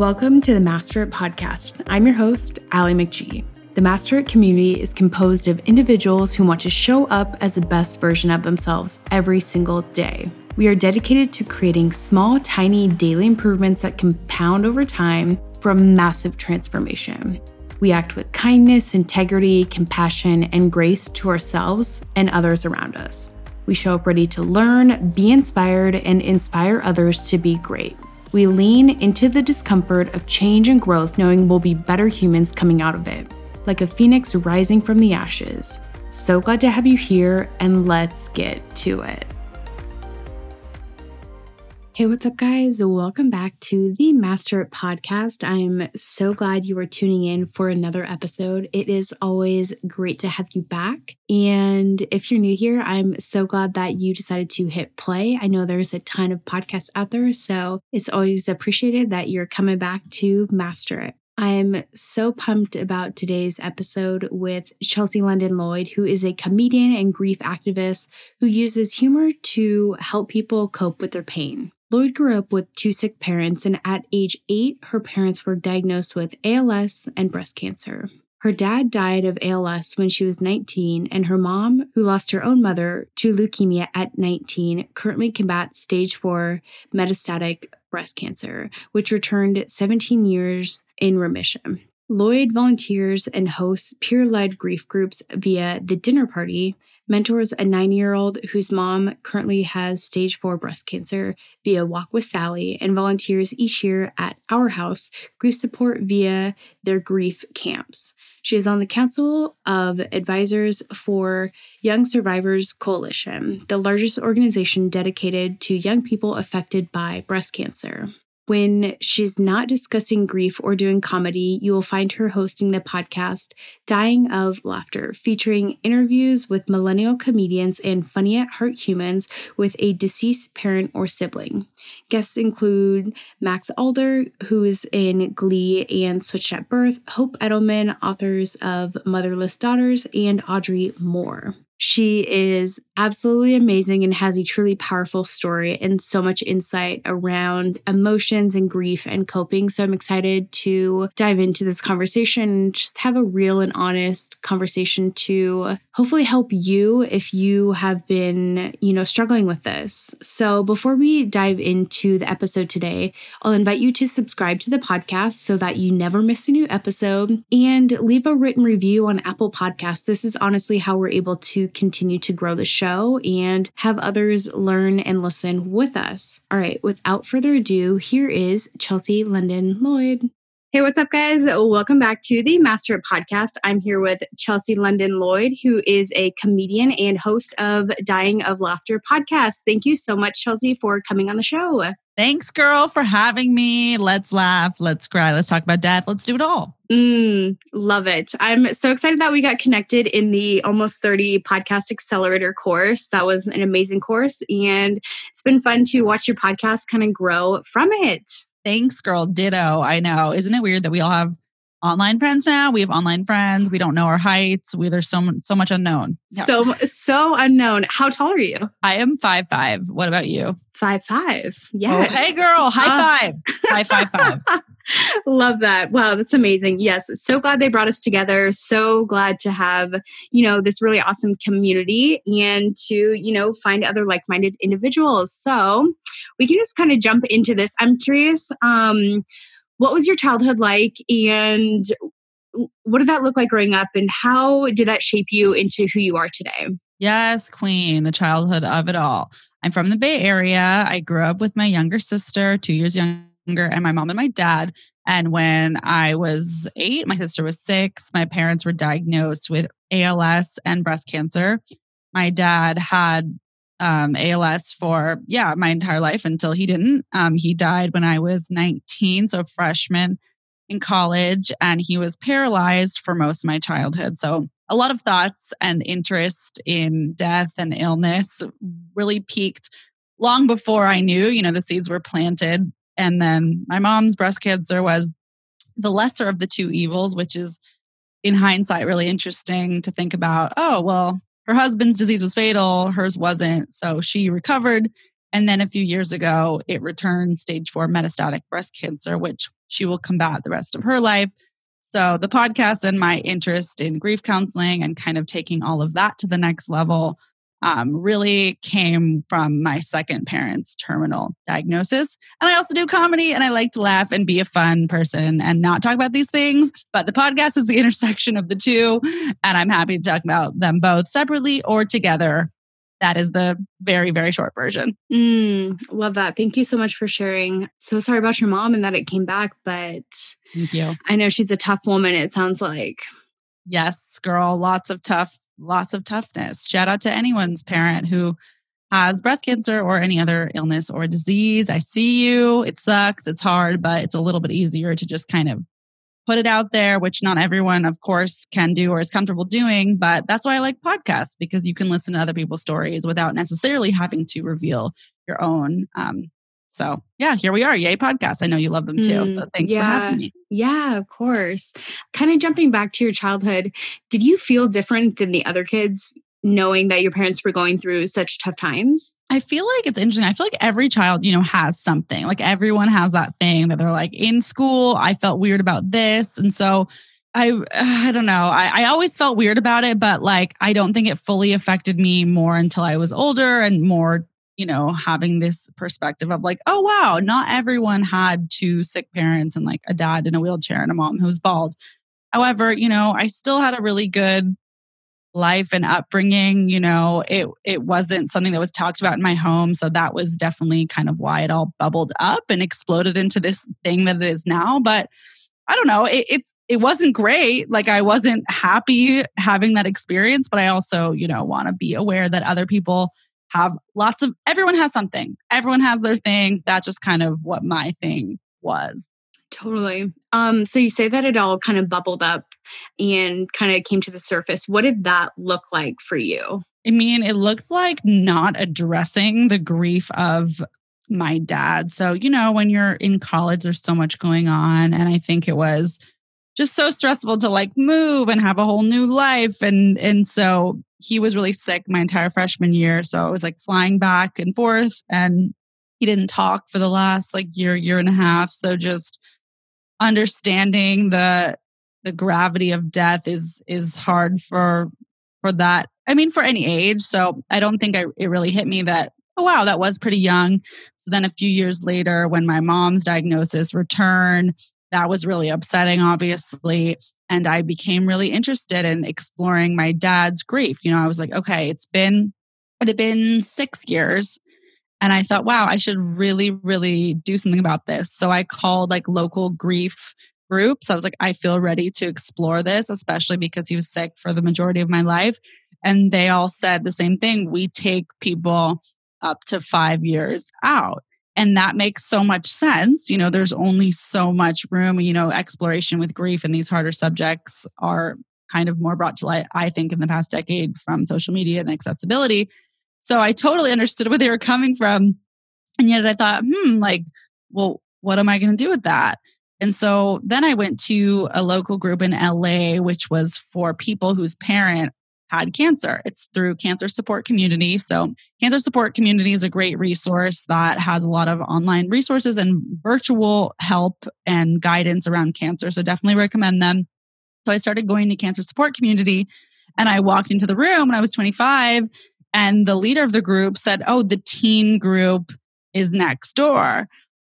Welcome to the Master It podcast. I'm your host, Allie McGee. The Master It community is composed of individuals who want to show up as the best version of themselves every single day. We are dedicated to creating small, tiny daily improvements that compound over time for a massive transformation. We act with kindness, integrity, compassion, and grace to ourselves and others around us. We show up ready to learn, be inspired, and inspire others to be great. We lean into the discomfort of change and growth, knowing we'll be better humans coming out of it, like a phoenix rising from the ashes. So glad to have you here, and let's get to it. Hey, what's up, guys? Welcome back to the Master It podcast. I'm so glad you are tuning in for another episode. It is always great to have you back. And if you're new here, I'm so glad that you decided to hit play. I know there's a ton of podcasts out there, so it's always appreciated that you're coming back to Master It. I'm so pumped about today's episode with Chelsea London Lloyd, who is a comedian and grief activist who uses humor to help people cope with their pain. Lloyd grew up with two sick parents, and at age eight, her parents were diagnosed with ALS and breast cancer. Her dad died of ALS when she was 19, and her mom, who lost her own mother to leukemia at 19, currently combats stage 4 metastatic breast cancer, which returned 17 years in remission. Lloyd volunteers and hosts peer led grief groups via The Dinner Party, mentors a nine year old whose mom currently has stage four breast cancer via Walk with Sally, and volunteers each year at Our House grief support via their grief camps. She is on the Council of Advisors for Young Survivors Coalition, the largest organization dedicated to young people affected by breast cancer. When she's not discussing grief or doing comedy, you will find her hosting the podcast Dying of Laughter, featuring interviews with millennial comedians and funny at heart humans with a deceased parent or sibling. Guests include Max Adler, who is in Glee and Switched at Birth, Hope Edelman, authors of Motherless Daughters, and Audrey Moore. She is absolutely amazing and has a truly powerful story and so much insight around emotions and grief and coping. So I'm excited to dive into this conversation and just have a real and honest conversation to hopefully help you if you have been, you know, struggling with this. So before we dive into the episode today, I'll invite you to subscribe to the podcast so that you never miss a new episode and leave a written review on Apple Podcasts. This is honestly how we're able to continue to grow the show and have others learn and listen with us. All right, without further ado, here is Chelsea London Lloyd. Hey, what's up, guys? Welcome back to the Master It Podcast. I'm here with Chelsea London Lloyd, who is a comedian and host of Dying of Laughter podcast. Thank you so much, Chelsea, for coming on the show. Thanks, girl, for having me. Let's laugh. Let's cry. Let's talk about death. Let's do it all. Mm, love it. I'm so excited that we got connected in the Almost 30 Podcast Accelerator course. That was an amazing course. And it's been fun to watch your podcast kind of grow from it. Thanks, girl. Ditto. I know. Isn't it weird that we all have online friends now? We have online friends. We don't know our heights. We there's so so much unknown. Yeah. So so unknown. How tall are you? I am five five. What about you? Five five. Yeah. Oh, hey, girl. High uh, five. High five five. Love that. Wow, that's amazing. Yes, so glad they brought us together. So glad to have, you know, this really awesome community and to, you know, find other like-minded individuals. So, we can just kind of jump into this. I'm curious um what was your childhood like and what did that look like growing up and how did that shape you into who you are today? Yes, queen, the childhood of it all. I'm from the Bay Area. I grew up with my younger sister, two years younger and my mom and my dad. And when I was eight, my sister was six. My parents were diagnosed with ALS and breast cancer. My dad had um, ALS for, yeah, my entire life until he didn't. Um, he died when I was 19, so freshman in college, and he was paralyzed for most of my childhood. So a lot of thoughts and interest in death and illness really peaked long before I knew, you know, the seeds were planted and then my mom's breast cancer was the lesser of the two evils, which is in hindsight really interesting to think about. Oh, well, her husband's disease was fatal, hers wasn't. So she recovered. And then a few years ago, it returned stage four metastatic breast cancer, which she will combat the rest of her life. So the podcast and my interest in grief counseling and kind of taking all of that to the next level um, really came from my second parent's terminal diagnosis. And I also do comedy and I like to laugh and be a fun person and not talk about these things. But the podcast is the intersection of the two. And I'm happy to talk about them both separately or together. That is the very, very short version. Mm, love that. Thank you so much for sharing. So sorry about your mom and that it came back, but Thank you. I know she's a tough woman, it sounds like. Yes, girl, lots of tough lots of toughness. Shout out to anyone's parent who has breast cancer or any other illness or disease. I see you. It sucks. It's hard, but it's a little bit easier to just kind of put it out there, which not everyone, of course, can do or is comfortable doing. But that's why I like podcasts because you can listen to other people's stories without necessarily having to reveal your own. Um, so yeah, here we are. Yay podcast. I know you love them too. Mm, so thanks yeah, for having me. Yeah, of course. Kind of jumping back to your childhood, did you feel different than the other kids knowing that your parents were going through such tough times? I feel like it's interesting. I feel like every child, you know, has something. Like everyone has that thing that they're like in school, I felt weird about this. And so I I don't know. I, I always felt weird about it, but like I don't think it fully affected me more until I was older and more you know, having this perspective of like, oh, wow, not everyone had two sick parents and like a dad in a wheelchair and a mom who's bald. However, you know, I still had a really good life and upbringing you know it it wasn't something that was talked about in my home so that was definitely kind of why it all bubbled up and exploded into this thing that it is now but i don't know it, it it wasn't great like i wasn't happy having that experience but i also you know want to be aware that other people have lots of everyone has something. Everyone has their thing. That's just kind of what my thing was. Totally. Um, so you say that it all kind of bubbled up and kind of came to the surface. What did that look like for you? I mean, it looks like not addressing the grief of my dad. So, you know, when you're in college, there's so much going on. And I think it was just so stressful to like move and have a whole new life. And and so he was really sick my entire freshman year. So I was like flying back and forth and he didn't talk for the last like year, year and a half. So just understanding the the gravity of death is is hard for for that. I mean, for any age. So I don't think I, it really hit me that oh wow, that was pretty young. So then a few years later, when my mom's diagnosis returned, that was really upsetting, obviously. And I became really interested in exploring my dad's grief. You know, I was like, okay, it's been, it had been six years. And I thought, wow, I should really, really do something about this. So I called like local grief groups. I was like, I feel ready to explore this, especially because he was sick for the majority of my life. And they all said the same thing. We take people up to five years out. And that makes so much sense. You know, there's only so much room, you know, exploration with grief and these harder subjects are kind of more brought to light, I think, in the past decade from social media and accessibility. So I totally understood where they were coming from. And yet I thought, hmm, like, well, what am I going to do with that? And so then I went to a local group in LA, which was for people whose parent had cancer. It's through Cancer Support Community. So, Cancer Support Community is a great resource that has a lot of online resources and virtual help and guidance around cancer. So, definitely recommend them. So, I started going to Cancer Support Community and I walked into the room when I was 25 and the leader of the group said, "Oh, the teen group is next door."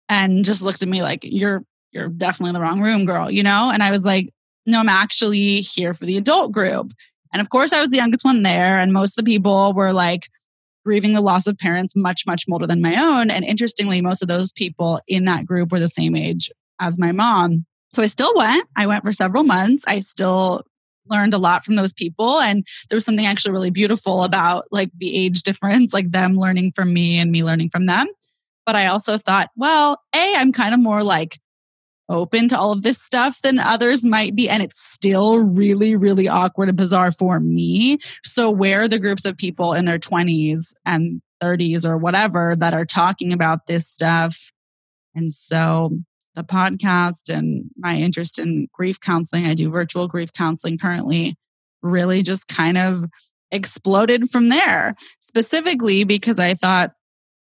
And just looked at me like, "You're you're definitely in the wrong room, girl," you know? And I was like, "No, I'm actually here for the adult group." And of course, I was the youngest one there, and most of the people were like grieving the loss of parents much, much older than my own. And interestingly, most of those people in that group were the same age as my mom. So I still went. I went for several months. I still learned a lot from those people and there was something actually really beautiful about like the age difference like them learning from me and me learning from them but i also thought well a i'm kind of more like open to all of this stuff than others might be. And it's still really, really awkward and bizarre for me. So, where are the groups of people in their 20s and 30s or whatever that are talking about this stuff? And so, the podcast and my interest in grief counseling, I do virtual grief counseling currently, really just kind of exploded from there, specifically because I thought,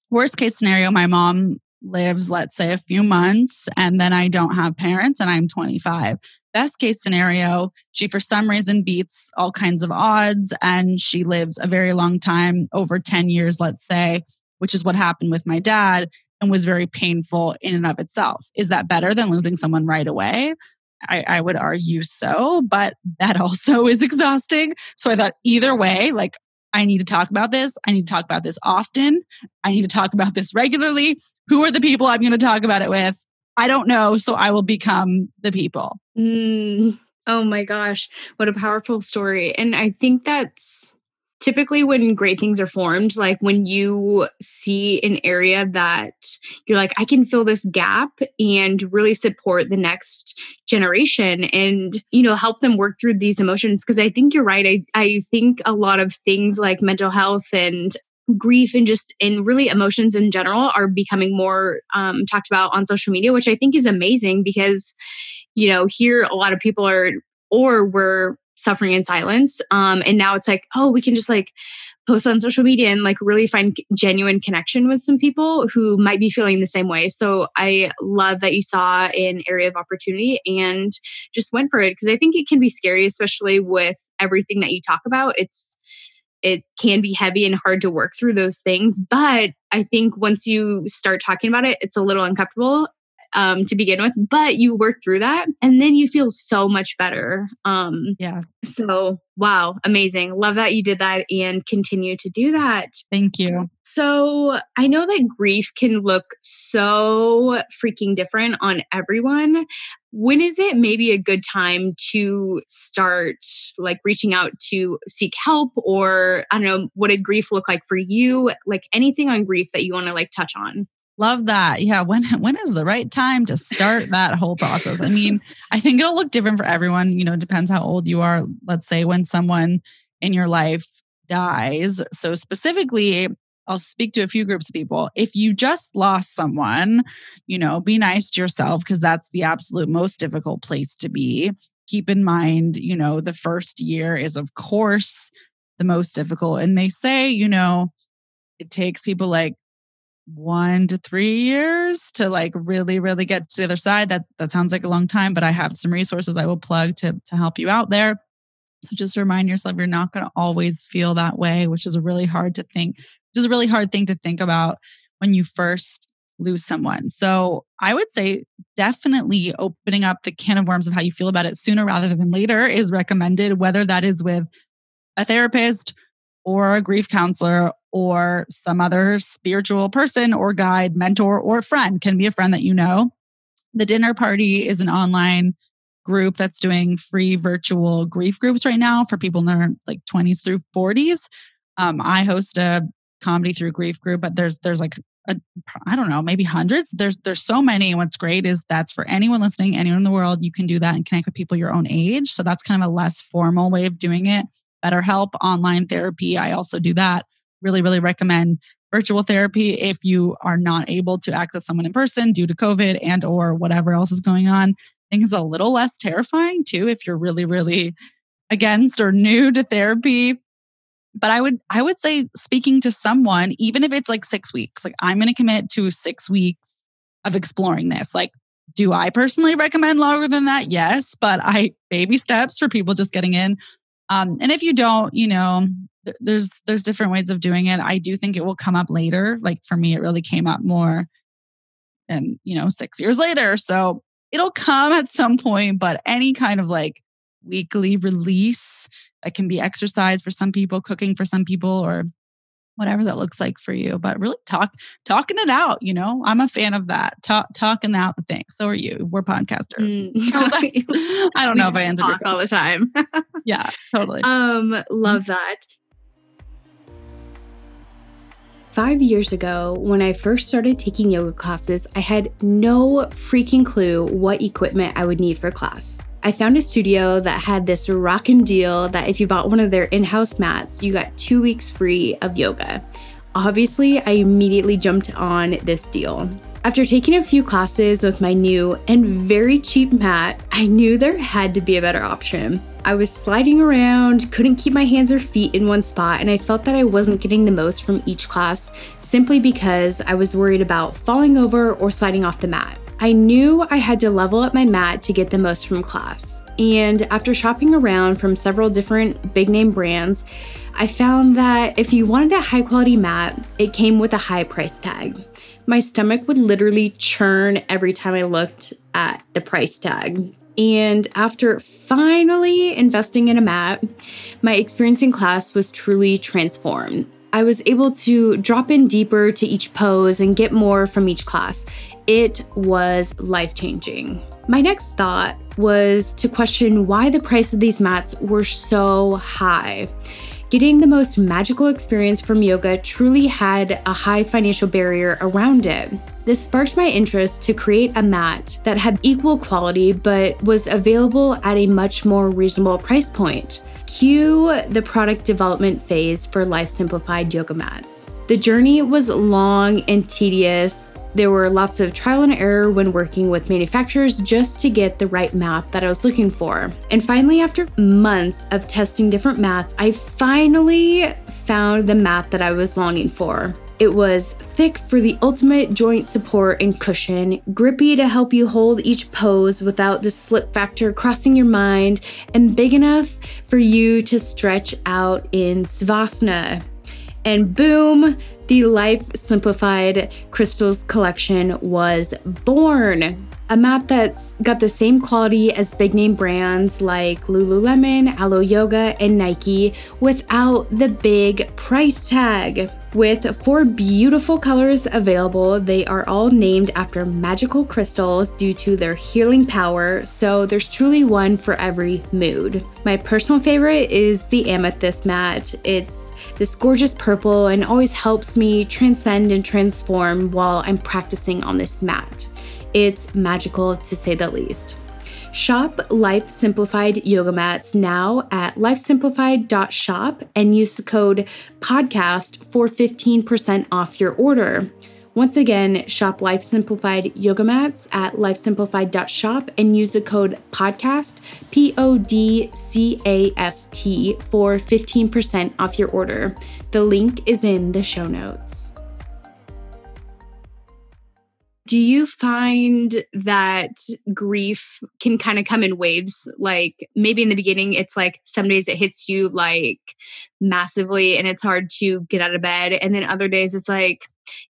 worst case scenario, my mom lives, let's say, a few months, and then I don't have parents and I'm 25. Best case scenario, she for some reason beats all kinds of odds and she lives a very long time, over 10 years, let's say, which is what happened with my dad and was very painful in and of itself. Is that better than losing someone right away? I, I, would argue so, but that also is exhausting. So I thought either way, like I need to talk about this. I need to talk about this often. I need to talk about this regularly. Who are the people I'm going to talk about it with? I don't know. So I will become the people. Mm, oh my gosh. What a powerful story. And I think that's typically when great things are formed like when you see an area that you're like i can fill this gap and really support the next generation and you know help them work through these emotions because i think you're right I, I think a lot of things like mental health and grief and just in really emotions in general are becoming more um, talked about on social media which i think is amazing because you know here a lot of people are or we're suffering in silence. Um, and now it's like, oh, we can just like post on social media and like really find genuine connection with some people who might be feeling the same way. So I love that you saw an area of opportunity and just went for it because I think it can be scary, especially with everything that you talk about. It's it can be heavy and hard to work through those things. But I think once you start talking about it, it's a little uncomfortable um, to begin with, but you work through that and then you feel so much better. Um, yeah. So, wow, amazing. Love that you did that and continue to do that. Thank you. So, I know that grief can look so freaking different on everyone. When is it maybe a good time to start like reaching out to seek help or I don't know, what did grief look like for you? Like anything on grief that you want to like touch on? Love that. Yeah. When when is the right time to start that whole process? I mean, I think it'll look different for everyone. You know, depends how old you are. Let's say when someone in your life dies. So specifically, I'll speak to a few groups of people. If you just lost someone, you know, be nice to yourself because that's the absolute most difficult place to be. Keep in mind, you know, the first year is, of course, the most difficult. And they say, you know, it takes people like one to three years to like really really get to the other side. That that sounds like a long time but i have some resources i will plug to to help you out there. So just remind yourself you're not going to always feel that way which is a really hard to think which is a really hard thing to think about when you first lose someone. So i would say definitely opening up the can of worms of how you feel about it sooner rather than later is recommended whether that is with a therapist or a grief counselor or some other spiritual person or guide, mentor, or friend can be a friend that you know. The dinner party is an online group that's doing free virtual grief groups right now for people in their like 20s through 40s. Um, I host a comedy through grief group, but there's there's like I don't know, maybe hundreds. There's there's so many. And what's great is that's for anyone listening, anyone in the world. You can do that and connect with people your own age. So that's kind of a less formal way of doing it. BetterHelp, online therapy. I also do that. Really, really recommend virtual therapy if you are not able to access someone in person due to COVID and or whatever else is going on. I think it's a little less terrifying too if you're really, really against or new to therapy. But I would I would say speaking to someone, even if it's like six weeks, like I'm gonna commit to six weeks of exploring this. Like do I personally recommend longer than that? Yes, but I baby steps for people just getting in. Um, and if you don't, you know, th- there's there's different ways of doing it. I do think it will come up later. Like for me, it really came up more and you know, six years later. So it'll come at some point, but any kind of like weekly release that can be exercise for some people, cooking for some people, or whatever that looks like for you but really talk talking it out you know? I'm a fan of that. Talk talking out the thing. So are you. We're podcasters. Mm. i don't know if i answer talk all the time. Yeah totally. Um love mm-hmm. that. Five years ago, when I first started taking yoga classes, I had no freaking clue what equipment I would need for class. I found a studio that had this rockin' deal that if you bought one of their in house mats, you got two weeks free of yoga. Obviously, I immediately jumped on this deal. After taking a few classes with my new and very cheap mat, I knew there had to be a better option. I was sliding around, couldn't keep my hands or feet in one spot, and I felt that I wasn't getting the most from each class simply because I was worried about falling over or sliding off the mat. I knew I had to level up my mat to get the most from class. And after shopping around from several different big name brands, I found that if you wanted a high quality mat, it came with a high price tag. My stomach would literally churn every time I looked at the price tag. And after finally investing in a mat, my experience in class was truly transformed. I was able to drop in deeper to each pose and get more from each class. It was life changing. My next thought was to question why the price of these mats were so high. Getting the most magical experience from yoga truly had a high financial barrier around it. This sparked my interest to create a mat that had equal quality but was available at a much more reasonable price point. Cue the product development phase for Life Simplified yoga mats. The journey was long and tedious. There were lots of trial and error when working with manufacturers just to get the right mat that I was looking for. And finally, after months of testing different mats, I finally found the mat that I was longing for. It was thick for the ultimate joint support and cushion, grippy to help you hold each pose without the slip factor crossing your mind, and big enough for you to stretch out in Savasana. And boom, the Life Simplified Crystals collection was born. A mat that's got the same quality as big name brands like Lululemon, Alo Yoga, and Nike without the big price tag. With four beautiful colors available, they are all named after magical crystals due to their healing power, so there's truly one for every mood. My personal favorite is the amethyst mat. It's this gorgeous purple and always helps me transcend and transform while I'm practicing on this mat. It's magical to say the least. Shop Life Simplified yoga mats now at lifesimplified.shop and use the code podcast for 15% off your order. Once again, shop Life Simplified yoga mats at lifesimplified.shop and use the code podcast, P O D C A S T, for 15% off your order. The link is in the show notes. Do you find that grief can kind of come in waves? Like maybe in the beginning, it's like some days it hits you like massively and it's hard to get out of bed. And then other days it's like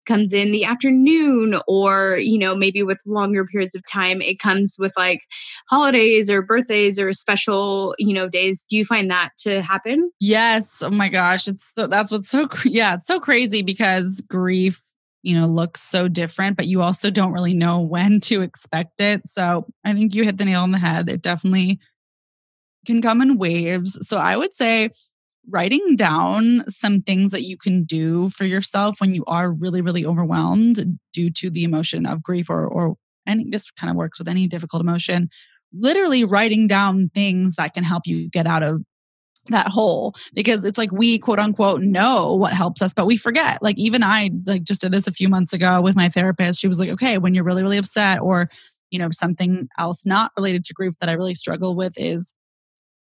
comes in the afternoon or, you know, maybe with longer periods of time, it comes with like holidays or birthdays or special, you know, days. Do you find that to happen? Yes. Oh my gosh. It's so, that's what's so, yeah, it's so crazy because grief you know looks so different but you also don't really know when to expect it. So i think you hit the nail on the head. It definitely can come in waves. So i would say writing down some things that you can do for yourself when you are really really overwhelmed due to the emotion of grief or or any this kind of works with any difficult emotion literally writing down things that can help you get out of that hole because it's like we quote unquote know what helps us but we forget. Like even i like just did this a few months ago with my therapist. She was like okay when you're really really upset or you know something else not related to grief that i really struggle with is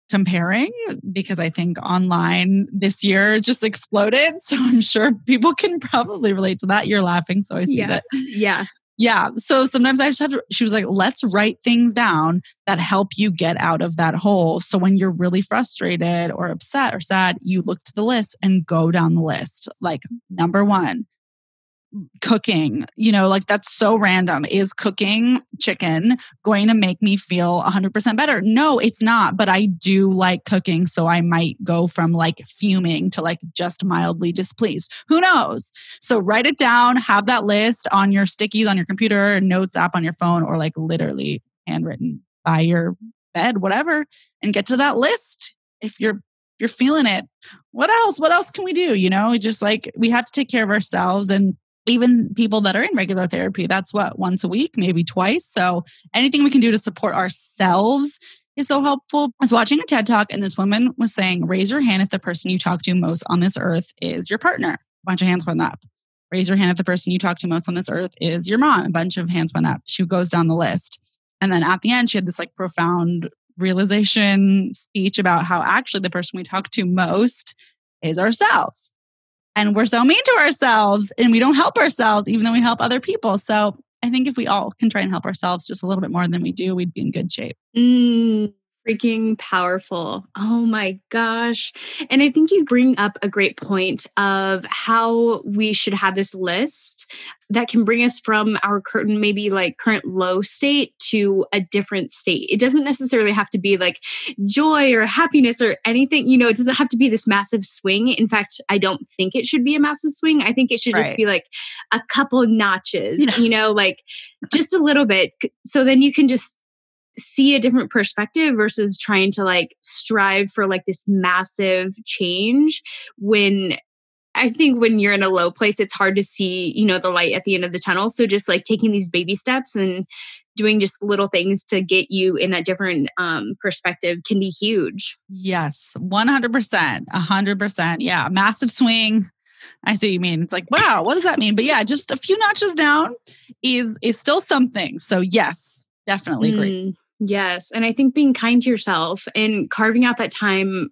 comparing because i think online this year just exploded. So i'm sure people can probably relate to that. You're laughing so i see yeah. that. Yeah yeah. So sometimes I just have to, she was like, let's write things down that help you get out of that hole. So when you're really frustrated or upset or sad, you look to the list and go down the list. Like, number one, cooking you know like that's so random. Is cooking chicken going to make me feel 100% better? No it's not but i do like cooking so i might go from like fuming to like just mildly displeased. Who knows? So write it down have that list on your stickies on your computer notes app on your phone or like literally handwritten by your bed whatever and get to that list if you're you're feeling it. What else? What else can we do you know? Just like we have to take care of ourselves and even people that are in regular therapy, that's what, once a week, maybe twice. So anything we can do to support ourselves is so helpful. I was watching a TED talk and this woman was saying, raise your hand if the person you talk to most on this earth is your partner. A bunch of hands went up. raise your hand if the person you talk to most on this earth is your mom. A bunch of hands went up. She goes down the list. And then at the end, she had this like profound realization speech about how actually the person we talk to most is ourselves. And we're so mean to ourselves and we don't help ourselves, even though we help other people. So I think if we all can try and help ourselves just a little bit more than we do, we'd be in good shape. Mm, freaking powerful. Oh my gosh. And I think you bring up a great point of how we should have this list that can bring us from our curtain, maybe like current low state to a different state. It doesn't necessarily have to be like joy or happiness or anything. You know, it doesn't have to be this massive swing. In fact, I don't think it should be a massive swing. I think it should right. just be like a couple notches, you know, like just a little bit. So then you can just see a different perspective versus trying to like strive for like this massive change when I think when you're in a low place, it's hard to see, you know, the light at the end of the tunnel. So just like taking these baby steps and doing just little things to get you in a different um, perspective can be huge. Yes, 100%. 100%. Yeah, massive swing. I see you mean. It's like, wow, what does that mean? But yeah, just a few notches down is is still something. So yes, definitely mm. great. Yes. And I think being kind to yourself and carving out that time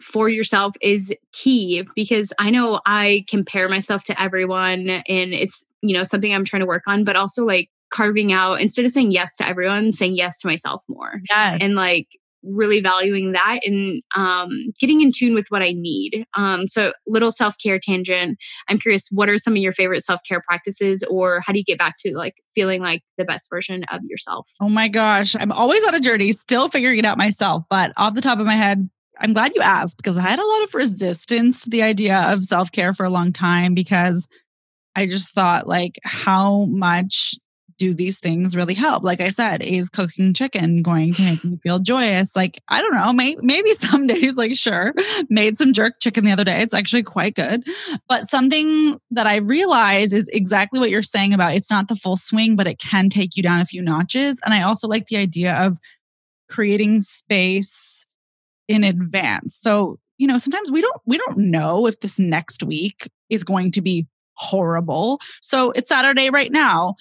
for yourself is key because I know I compare myself to everyone and it's, you know, something I'm trying to work on, but also like carving out instead of saying yes to everyone, saying yes to myself more. Yes. And like really valuing that and um, getting in tune with what I need. Um, so, little self care tangent. I'm curious, what are some of your favorite self care practices, or how do you get back to like feeling like the best version of yourself? Oh my gosh, I'm always on a journey, still figuring it out myself. But off the top of my head, I'm glad you asked because I had a lot of resistance to the idea of self care for a long time because I just thought like how much do these things really help? Like I said, is cooking chicken going to make me feel joyous? Like, I don't know, may, maybe some days, like, sure, made some jerk chicken the other day. It's actually quite good. But something that I realize is exactly what you're saying about it's not the full swing, but it can take you down a few notches. And I also like the idea of creating space in advance. So, you know, sometimes we don't we don't know if this next week is going to be horrible. So it's Saturday right now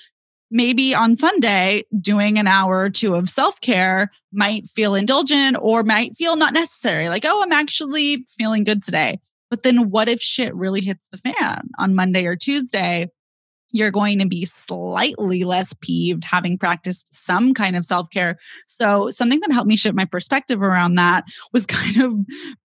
maybe on Sunday, doing an hour or two of self care might feel indulgent or might feel not necessary. Like, oh, I'm actually feeling good today. But then what if shit really hits the fan on Monday or Tuesday? You're going to be slightly less peeved having practiced some kind of self care. So, something that helped me shift my perspective around that was kind of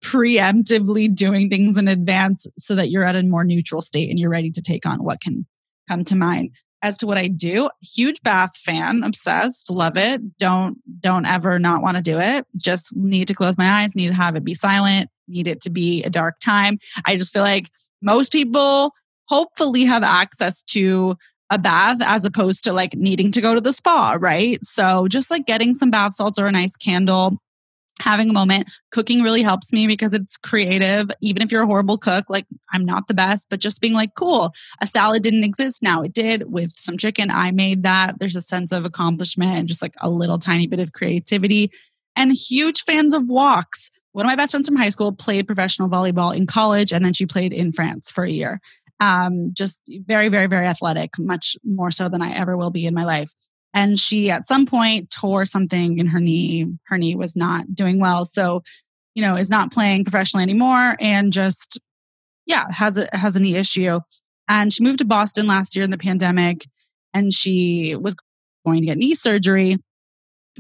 preemptively doing things in advance so that you're at a more neutral state and you're ready to take on what can come to mind as to what I do. Huge bath fan, obsessed, love it. Don't don't ever not want to do it. Just need to close my eyes, need to have it be silent, need it to be a dark time. I just feel like most people hopefully have access to a bath as opposed to like needing to go to the spa, right? So just like getting some bath salts or a nice candle having a moment. Cooking really helps me because it's creative. Even if you're a horrible cook, like I'm not the best, but just being like, cool, a salad didn't exist. Now it did with some chicken. I made that. There's a sense of accomplishment and just like a little tiny bit of creativity. And huge fans of walks. One of my best friends from high school played professional volleyball in college, and then she played in France for a year. Um, just very, very, very athletic, much more so than I ever will be in my life and she at some point tore something in her knee. Her knee was not doing well. So you know is not playing professionally anymore and just yeah has a has a knee issue. And she moved to boston last year in the pandemic and she was going to get knee surgery.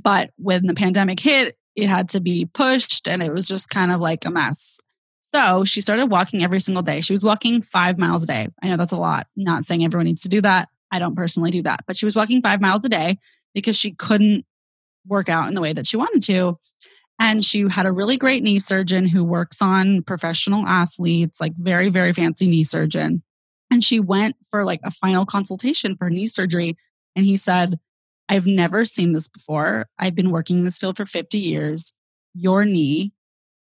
But when the pandemic hit it had to be pushed and it was just kind of like a mess. So she started walking every single day. She was walking five miles a day. I know that's a lot not saying everyone needs to do that I don't personally do that, but she was walking five miles a day because she couldn't work out in the way that she wanted to. And she had a really great knee surgeon who works on professional athletes, like very, very fancy knee surgeon. And she went for like a final consultation for knee surgery. And he said, I've never seen this before. I've been working in this field for 50 years. Your knee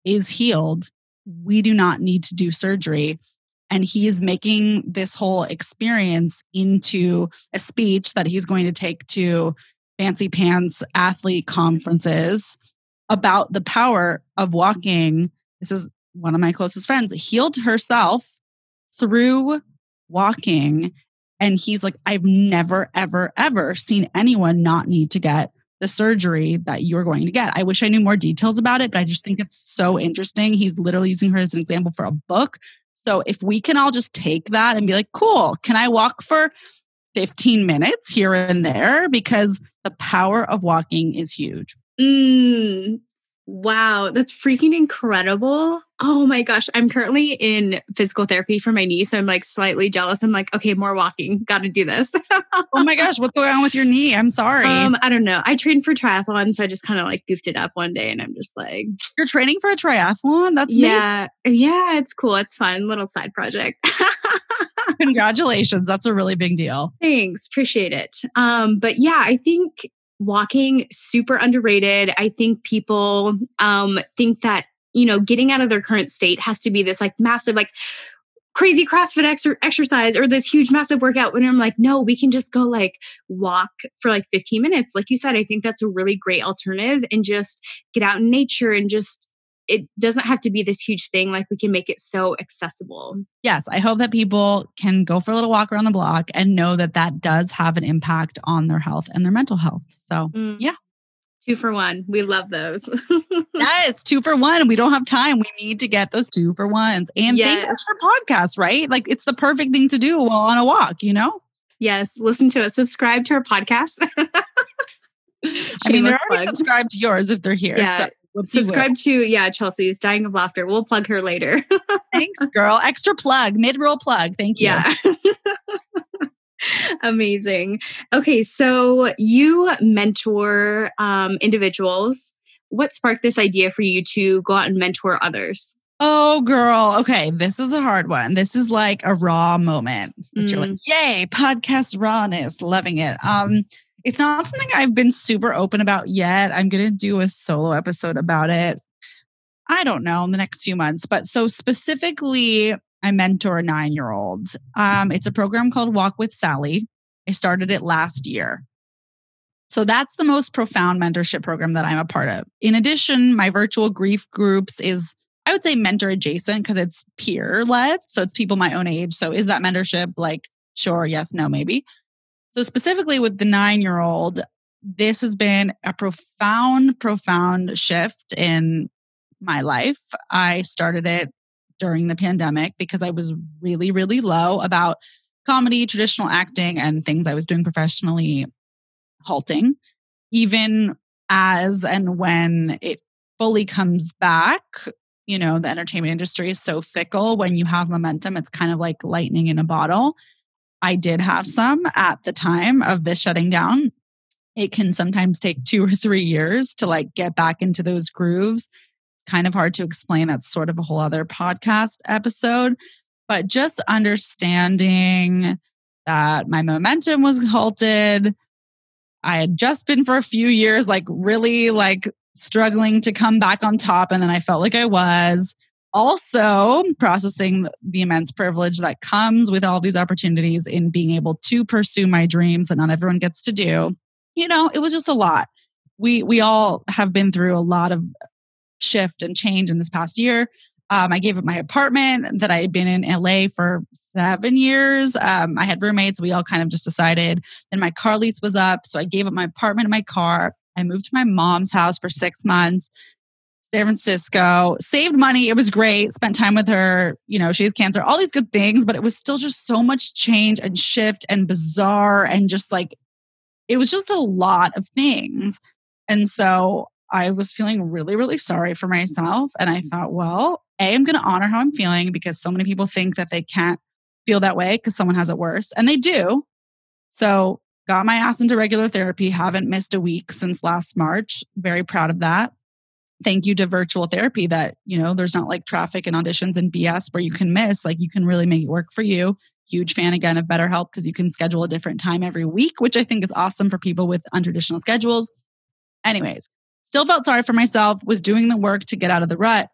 is healed. We do not need to do surgery. And he is making this whole experience into a speech that he's going to take to fancy pants athlete conferences about the power of walking. This is one of my closest friends, healed herself through walking. And he's like, I've never, ever, ever seen anyone not need to get the surgery that you're going to get. I wish I knew more details about it, but I just think it's so interesting. He's literally using her as an example for a book. So if we can all just take that and be like, cool, can I walk for 15 minutes here and there? Because the power of walking is huge. Mm, wow, that's freaking incredible. Oh my gosh, I'm currently in physical therapy for my knee, so I'm like slightly jealous. I'm like, okay, more walking, got to do this. oh my gosh, what's going on with your knee? I'm sorry. Um, I don't know. I trained for triathlon, so I just kind of like goofed it up one day, and I'm just like, you're training for a triathlon? That's yeah, amazing. yeah, it's cool. It's fun, little side project. Congratulations. That's a really big deal. Thanks. Appreciate it. Um, but yeah, I think walking super underrated. I think people um think that, you know, getting out of their current state has to be this like massive like crazy CrossFit ex- exercise or this huge massive workout when I'm like, no, we can just go like walk for like 15 minutes. Like you said, I think that's a really great alternative and just get out in nature and just it doesn't have to be this huge thing. Like we can make it so accessible. Yes, I hope that people can go for a little walk around the block and know that that does have an impact on their health and their mental health. So, mm. yeah. Two for one. We love those. yes, two for one. We don't have time. We need to get those two for ones. And yes. thank us for podcasts, right? Like it's the perfect thing to do while on a walk, you know? Yes. Listen to us. Subscribe to our podcast. I mean, they're already subscribed to yours if they're here. Yeah. So Subscribe to yeah, Chelsea's Dying of Laughter. We'll plug her later. Thanks, girl. Extra plug, mid roll plug. Thank you. Yeah. Amazing. Okay, so you mentor um, individuals. What sparked this idea for you to go out and mentor others? Oh, girl. Okay, this is a hard one. This is like a raw moment. Mm. You're like, mm. yay, podcast rawness, loving it. Um, it's not something I've been super open about yet. I'm going to do a solo episode about it. I don't know in the next few months. But so specifically, I mentor a nine year old. Um, it's a program called Walk with Sally. I started it last year. So that's the most profound mentorship program that I'm a part of. In addition, my virtual grief groups is, I would say, mentor adjacent because it's peer led. So it's people my own age. So is that mentorship? Like, sure, yes, no, maybe. So, specifically with the nine year old, this has been a profound, profound shift in my life. I started it during the pandemic because I was really, really low about comedy, traditional acting, and things I was doing professionally halting. Even as and when it fully comes back, you know, the entertainment industry is so fickle. When you have momentum, it's kind of like lightning in a bottle. I did have some at the time of this shutting down. It can sometimes take two or three years to like get back into those grooves. Kind of hard to explain. That's sort of a whole other podcast episode. But just understanding that my momentum was halted. I had just been for a few years, like really like struggling to come back on top. And then I felt like I was also processing the immense privilege that comes with all these opportunities in being able to pursue my dreams that not everyone gets to do you know it was just a lot we we all have been through a lot of shift and change in this past year um, I gave up my apartment that I had been in LA for seven years. Um, I had roommates. We all kind of just decided. Then my car lease was up. So I gave up my apartment and my car. I moved to my mom's house for six months. San Francisco, saved money. It was great. Spent time with her. You know, she has cancer, all these good things, but it was still just so much change and shift and bizarre and just like, it was just a lot of things. And so I was feeling really, really sorry for myself. And I thought, well, A, I'm going to honor how I'm feeling because so many people think that they can't feel that way because someone has it worse. And they do. So got my ass into regular therapy, haven't missed a week since last March. Very proud of that thank you to virtual therapy that you know there's not like traffic and auditions and bs where you can miss like you can really make it work for you. Huge fan again of betterhelp because you can schedule a different time every week which i think is awesome for people with untraditional schedules. Anyways still felt sorry for myself was doing the work to get out of the rut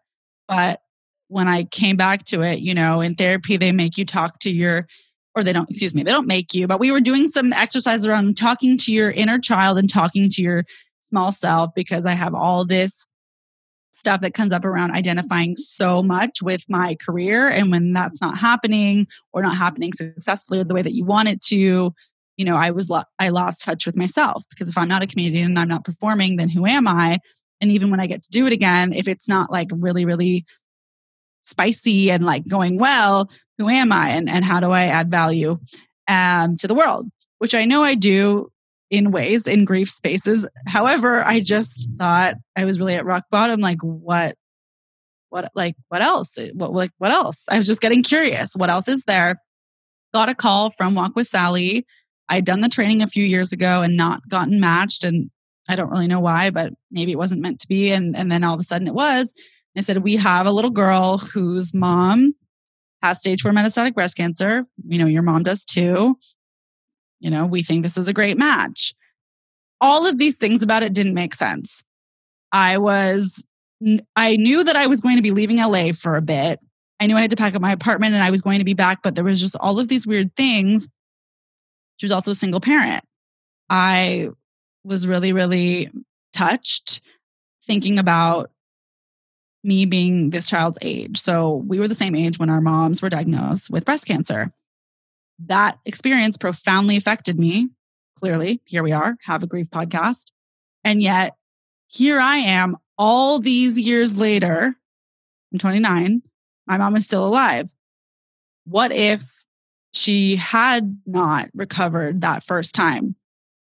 but when i came back to it you know in therapy they make you talk to your or they don't excuse me they don't make you but we were doing some exercise around talking to your inner child and talking to your small self because i have all this stuff that comes up around identifying so much with my career. And when that's not happening or not happening successfully the way that you want it to, you know, I was, lo- I lost touch with myself because if I'm not a comedian and I'm not performing, then who am I? And even when I get to do it again, if it's not like really, really spicy and like going well, who am I? And, and how do I add value um, to the world? Which I know I do in ways in grief spaces. However, I just thought I was really at rock bottom. Like, what, what, like, what else? Eh, what, like, what else? I was just getting curious. What else is there? Got a call from Walk with Sally. I'd done the training a few years ago and not gotten matched. And I don't really know why, but maybe it wasn't meant to be. And, and then all of a sudden it was. They said, We have a little girl whose mom has stage four metastatic breast cancer. You know, your mom does too. You know, we think this is a great match. All of these things about it didn't make sense. I was, I knew that I was going to be leaving LA for a bit. I knew I had to pack up my apartment and I was going to be back, but there was just all of these weird things. She was also a single parent. I was really, really touched thinking about me being this child's age. So we were the same age when our moms were diagnosed with breast cancer that experience profoundly affected me. Clearly, here we are, have a grief podcast. And yet, here I am all these years later. I'm 29. My mom is still alive. What if she had not recovered that first time?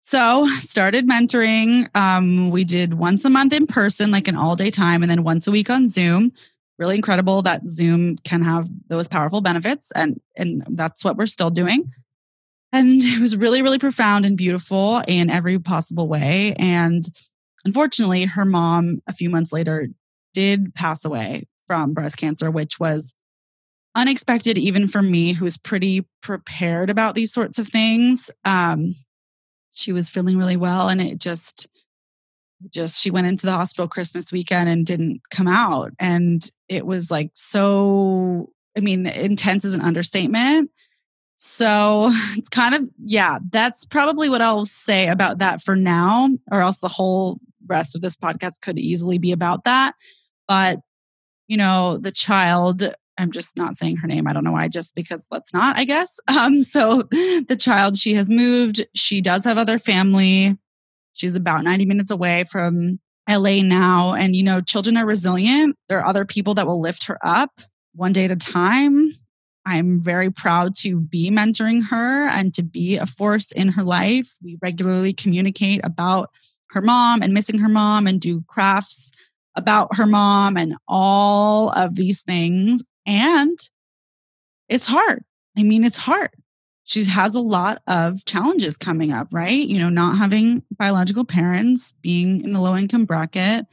So, started mentoring. Um, we did once a month in person, like an all day time, and then once a week on Zoom really incredible that Zoom can have those powerful benefits. And, and that's what we're still doing. And it was really, really profound and beautiful in every possible way. And unfortunately, her mom, a few months later, did pass away from breast cancer, which was unexpected, even for me, who was pretty prepared about these sorts of things. Um, she was feeling really well, and it just, just she went into the hospital Christmas weekend and didn't come out. And it was like so, I mean, intense is an understatement. So it's kind of, yeah, that's probably what I'll say about that for now, or else the whole rest of this podcast could easily be about that. But, you know, the child, I'm just not saying her name. I don't know why, just because let's not, I guess. Um, so the child, she has moved. She does have other family. She's about 90 minutes away from LA now. And, you know, children are resilient. There are other people that will lift her up one day at a time. I'm very proud to be mentoring her and to be a force in her life. We regularly communicate about her mom and missing her mom and do crafts about her mom and all of these things. And it's hard. I mean, it's hard she has a lot of challenges coming up, right? You know, not having biological parents, being in the low income bracket,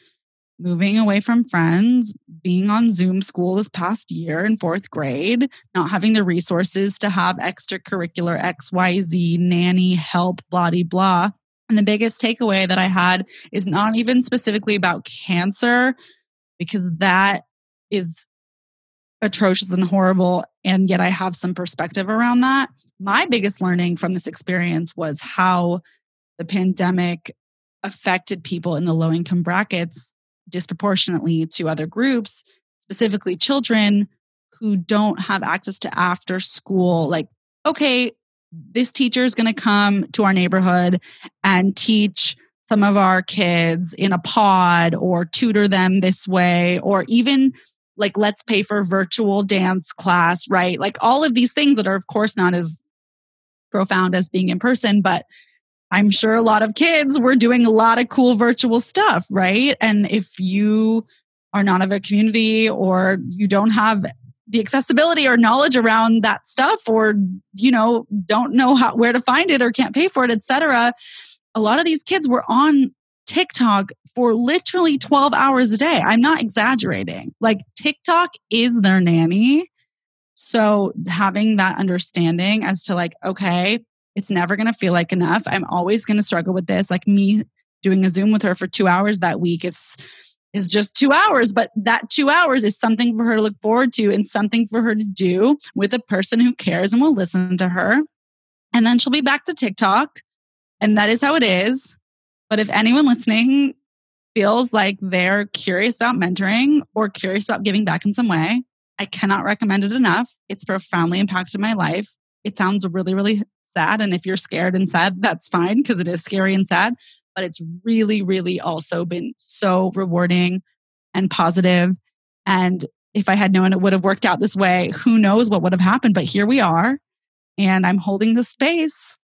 moving away from friends, being on Zoom school this past year in fourth grade, not having the resources to have extracurricular XYZ, nanny, help, blah, blah. And the biggest takeaway that I had is not even specifically about cancer, because that is atrocious and horrible. And yet I have some perspective around that my biggest learning from this experience was how the pandemic affected people in the low income brackets disproportionately to other groups, specifically children who don't have access to after school. Like, okay, this teacher is going to come to our neighborhood and teach some of our kids in a pod or tutor them this way, or even like let's pay for virtual dance class, right? Like all of these things that are, of course, not as profound as being in person, but I'm sure a lot of kids were doing a lot of cool virtual stuff, right? And if you are not of a community or you don't have the accessibility or knowledge around that stuff or you know don't know how where to find it or can't pay for it etc a lot of these kids were on TikTok for literally 12 hours a day. I'm not exaggerating. Like TikTok is their nanny so having that understanding as to like, okay, it's never going to feel like enough. I'm always going to struggle with this. Like me doing a Zoom with her for two hours that week is is just two hours, but that two hours is something for her to look forward to and something for her to do with a person who cares and will listen to her. And then she'll be back to TikTok. And that is how it is. But if anyone listening feels like they're curious about mentoring or curious about giving back in some way, I cannot recommend it enough. It's profoundly impacted my life. It sounds really, really sad. And if you're scared and sad, that's fine because it is scary and sad. But it's really, really also been so rewarding and positive. And if I had known it would have worked out this way, who knows what would have happened. But here we are. And I'm holding the space.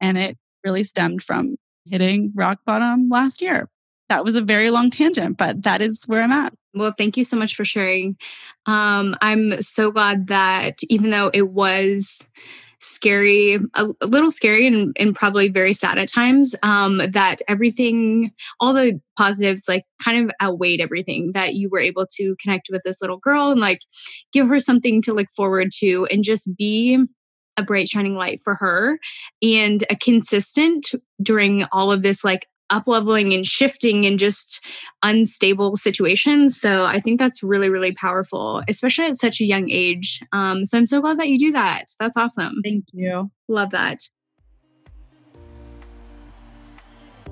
And it really stemmed from hitting rock bottom last year. That was a very long tangent, but that is where I'm at. Well, thank you so much for sharing. Um, I'm so glad that even though it was scary, a, a little scary, and, and, probably very sad at times, um, that everything, all the positives, like kind of outweighed everything. That you were able to connect with this little girl and like give her something to look forward to, and just be a bright shining light for her and a consistent during all of this like up leveling and shifting and just unstable situations. So I think that's really, really powerful, especially at such a young age. Um, so I'm so glad that you do that. That's awesome. Thank you. Love that.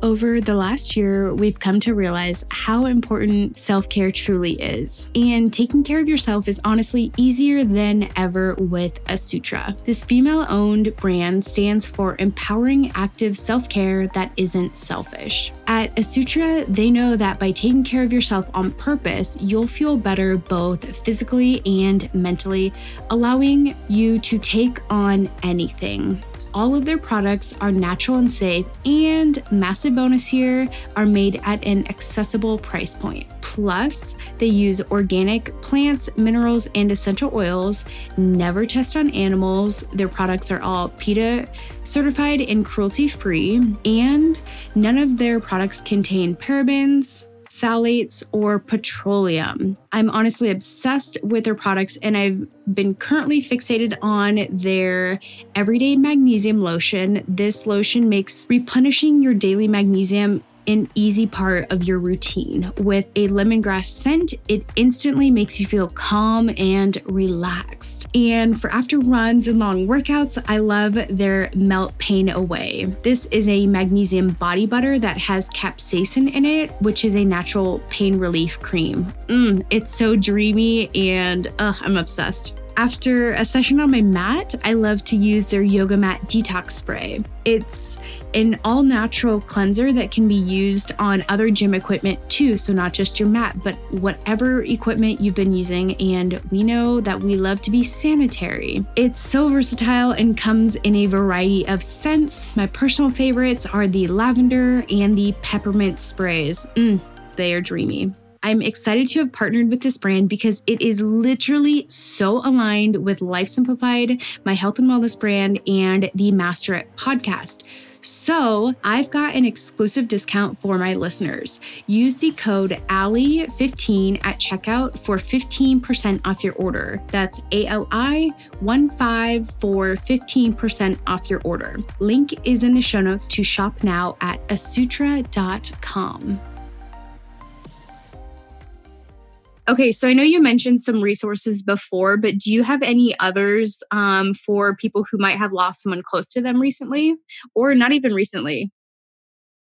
Over the last year, we've come to realize how important self care truly is. And taking care of yourself is honestly easier than ever with Asutra. This female owned brand stands for empowering active self care that isn't selfish. At Asutra, they know that by taking care of yourself on purpose, you'll feel better both physically and mentally, allowing you to take on anything all of their products are natural and safe, and massive bonus here are made at an accessible price point. Plus, they use organic plants, minerals, and essential oils, never test on animals. Their products are all PETA certified and cruelty free, and none of their products contain parabens phthalates, or petroleum. I'm honestly obsessed with their products and I've been currently fixated on their everyday magnesium lotion. This lotion makes replenishing your daily magnesium an easy part of your routine. With a lemongrass scent, it instantly makes you feel calm and relaxed. And for after runs and long workouts, I love their Melt Pain Away. This is a magnesium body butter that has capsaicin in it, which is a natural pain relief cream. Mm, it's so dreamy and uh, I'm obsessed. After a session on my mat, I love to use their Yoga Mat Detox Spray. It's an all natural cleanser that can be used on other gym equipment too, so not just your mat, but whatever equipment you've been using. And we know that we love to be sanitary. It's so versatile and comes in a variety of scents. My personal favorites are the lavender and the peppermint sprays. Mm, they are dreamy. I'm excited to have partnered with this brand because it is literally so aligned with Life Simplified, my health and wellness brand, and the Master It podcast. So I've got an exclusive discount for my listeners. Use the code ALI15 at checkout for 15% off your order. That's ALI15 for 15% off your order. Link is in the show notes to shop now at asutra.com. Okay, so I know you mentioned some resources before, but do you have any others um, for people who might have lost someone close to them recently or not even recently?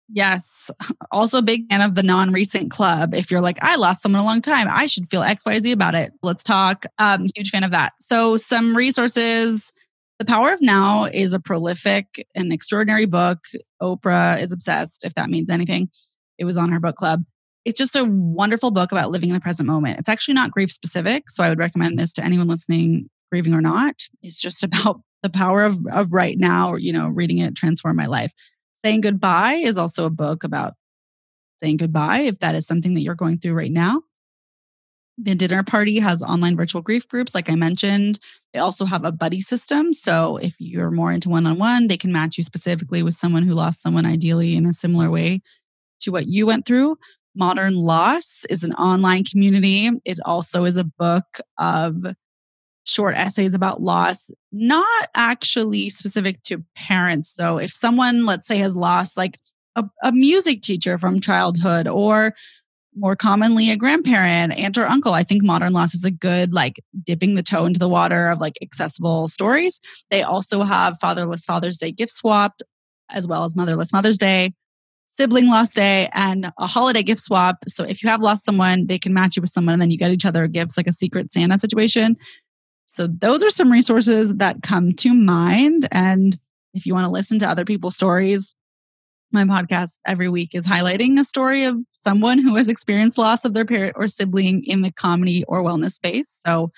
Yes. Also, big fan of the non recent club. If you're like, I lost someone a long time, I should feel XYZ about it. Let's talk. Um, huge fan of that. So, some resources. The Power of Now is a prolific and extraordinary book. Oprah is obsessed, if that means anything. It was on her book club it's just a wonderful book about living in the present moment. It's actually not grief specific. So I would recommend this to anyone listening, grieving or not. It's just about the power of, of right now, or, you know, reading it transform my life. Saying Goodbye is also a book about saying goodbye if that is something that you're going through right now. The dinner party has online virtual grief groups, like I mentioned. They also have a buddy system. So if you're more into one on one, they can match you specifically with someone who lost someone, ideally in a similar way to what you went through. Modern Loss is an online community. It also is a book of short essays about loss, not actually specific to parents. So if someone, let's say, has lost like a, a music teacher from childhood or more commonly a grandparent, aunt or uncle. I think Modern Loss is a good like dipping the toe into the water of like accessible stories. They also have Fatherless Father's Day gift swapped as well as Motherless Mother's Day sibling loss day and a holiday gift swap. So if you have lost someone, they can match you with someone and then you get each other gifts like a secret Santa situation. So those are some resources that come to mind. And if you want to listen to other people's stories, my podcast every week is highlighting a story of someone who has experienced loss of their parent or sibling in the comedy or wellness space. So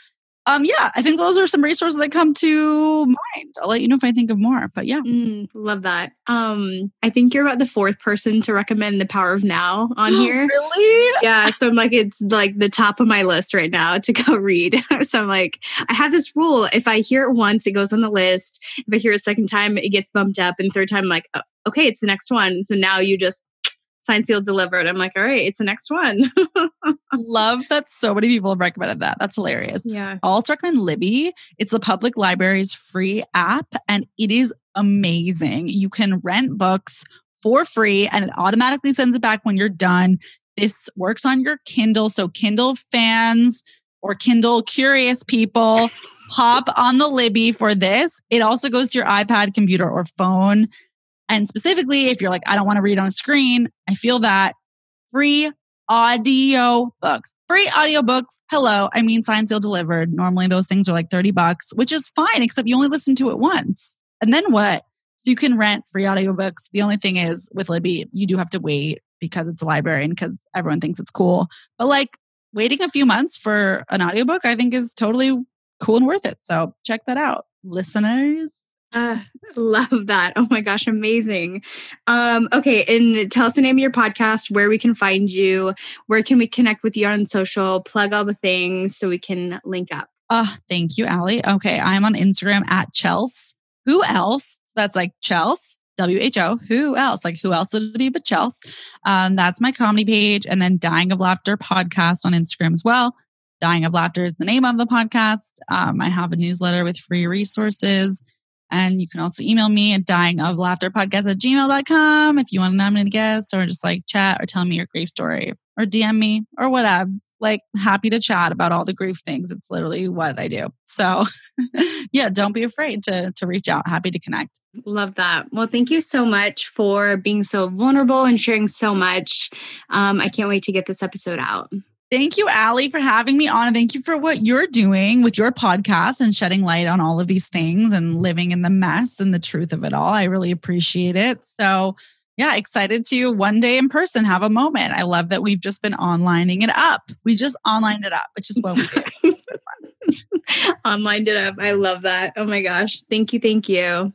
um, yeah, I think those are some resources that come to mind. I'll let you know if I think of more. But yeah, mm, love that. Um, I think you're about the fourth person to recommend the Power of Now on here. really? Yeah. So I'm like, it's like the top of my list right now to go read. so I'm like, I have this rule: if I hear it once, it goes on the list. If I hear it a second time, it gets bumped up, and third time, I'm like, oh, okay, it's the next one. So now you just sign sealed delivered. I'm like all right it's the next one. Love that so many people have recommended that. That's hilarious. Yeah. I'll also recommend libby. It's the public library's free app and it is amazing. You can rent books for free and it automatically sends it back when you're done. This works on your kindle so kindle fans or kindle curious people hop on the libby for this. It also goes to your ipad computer or phone and specifically, if you're like, I don't want to read on a screen, I feel that free audio books. Free audio books. Hello. I mean, signed, sealed, delivered. Normally those things are like 30 bucks, which is fine, except you only listen to it once. And then what? So you can rent free audiobooks. The only thing is with Libby, you do have to wait because it's a library and because everyone thinks it's cool. But like waiting a few months for an audiobook, I think is totally cool and worth it. So check that out. Listeners, uh, love that. Oh my gosh, amazing. Um, okay, and tell us the name of your podcast, where we can find you, where can we connect with you on social, plug all the things so we can link up. Oh, thank you, Allie. Okay, I'm on Instagram at Chels. Who else? So that's like Chels, W H O. Who else? Like who else would it be but Chels? Um, that's my comedy page, and then Dying of Laughter podcast on Instagram as well. Dying of Laughter is the name of the podcast. Um, I have a newsletter with free resources. And you can also email me at dyingoflaughterpodcast at gmail.com if you want to nominate a guest or just like chat or tell me your grief story or DM me or whatever. Like happy to chat about all the grief things. It's literally what I do. So yeah, don't be afraid to to reach out. Happy to connect. Love that. Well, thank you so much for being so vulnerable and sharing so much. Um, I can't wait to get this episode out. Thank you, Allie, for having me on. And thank you for what you're doing with your podcast and shedding light on all of these things and living in the mess and the truth of it all. I really appreciate it. So, yeah, excited to one day in person have a moment. I love that we've just been onlining it up. We just online it up, which is what we do. Online it up. I love that. Oh my gosh. Thank you. Thank you.